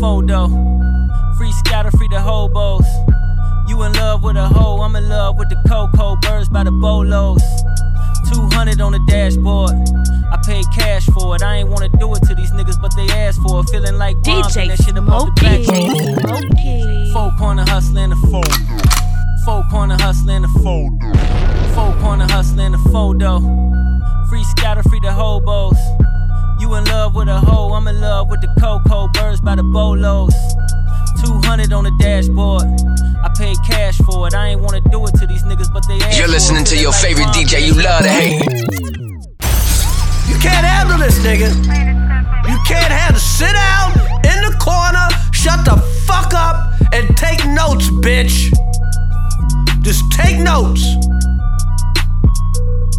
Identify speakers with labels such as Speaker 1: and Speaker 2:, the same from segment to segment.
Speaker 1: photo. Free scatter, free the hobos. You in love with a hoe, I'm in love with the cocoa birds by the bolos. 200 on the dashboard. I paid cash for it. I ain't wanna do it to these niggas, but they asked for it. Feeling like
Speaker 2: DJ
Speaker 1: that shit above the backboard. Four corner hustling the fold. Four corner hustling the fold. Four corner hustling the photo. Free scatter, free the hobos. I'm in love with the cocoa birds by the bolos. 200 on the dashboard. I paid cash for it. I ain't wanna do it to these niggas, but they asked
Speaker 3: You're
Speaker 1: for it.
Speaker 3: listening to your
Speaker 1: like
Speaker 3: favorite
Speaker 1: Bomb,
Speaker 3: DJ you love to
Speaker 1: above
Speaker 3: hate.
Speaker 4: You can't handle this, nigga. You can't handle. Sit down in the corner, shut the fuck up, and take notes, bitch. Just take notes.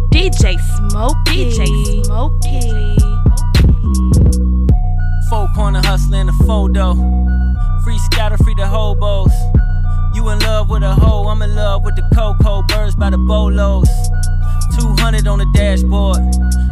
Speaker 2: DJ Smokey. DJ Smokey.
Speaker 1: Four corner hustling the photo. Free scatter, free the hobos. You in love with a hoe, I'm in love with the cocoa birds by the bolos. 200 on the dashboard.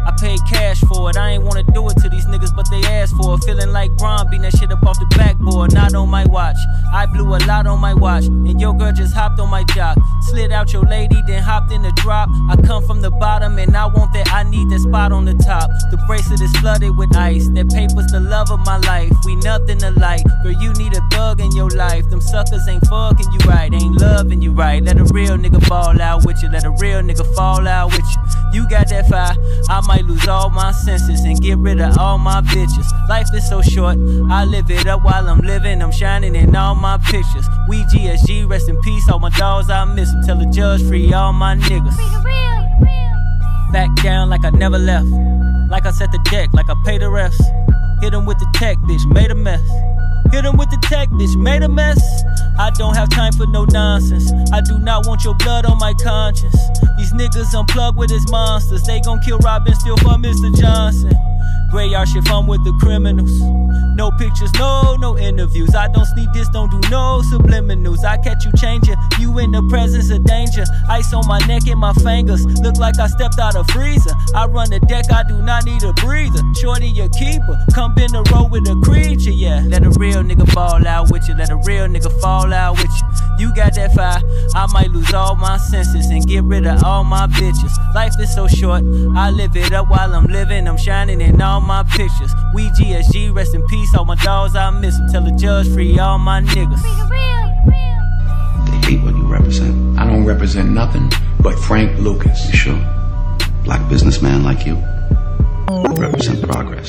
Speaker 1: I paid cash for it. I ain't wanna do it to these niggas, but they asked for it. Feeling like Bron beating that shit up off the backboard. Not on my watch. I blew a lot on my watch, and your girl just hopped on my jock. Slid out your lady, then hopped in the drop. Come from the bottom, and I want that. I need that spot on the top. The bracelet is flooded with ice. That paper's the love of my life. We nothing alike. Girl, you need a thug in your life. Them suckers ain't fucking you right, ain't loving you right. Let a real nigga fall out with you. Let a real nigga fall out with you. You got that fire, I might lose all my senses and get rid of all my bitches. Life is so short, I live it up while I'm living. I'm shining in all my pictures. We GSG, rest in peace. All my dogs, I miss them. Tell the judge free all my niggas. Back down like I never left. Like I set the deck, like I paid the refs. Hit him with the tech, bitch, made a mess. Hit him with the tech, bitch, made a mess. I don't have time for no nonsense. I do not want your blood on my conscience. These niggas unplugged with his monsters. They gon' kill Robin still for Mr. Johnson. Graveyard shit, I'm with the criminals. No pictures, no, no interviews. I don't sneak this, don't do no subliminals. I catch you changing, you in the presence of danger. Ice on my neck and my fingers. Look like I stepped out of freezer. I run the deck, I do not need a breather. Shorty, your keeper. Come in the road with a creature, yeah. Let a real nigga fall out with you. Let a real nigga fall out with you. You got that fire, I might lose all my senses and get rid of all my bitches. Life is so short, I live it up while I'm living. I'm shining in all my pictures. We GSG, rest in peace. All my dogs, I miss them. Tell the judge free all my niggas.
Speaker 5: They hate what you represent. I don't represent nothing but Frank Lucas. You sure? Black businessman like you. Represent progress.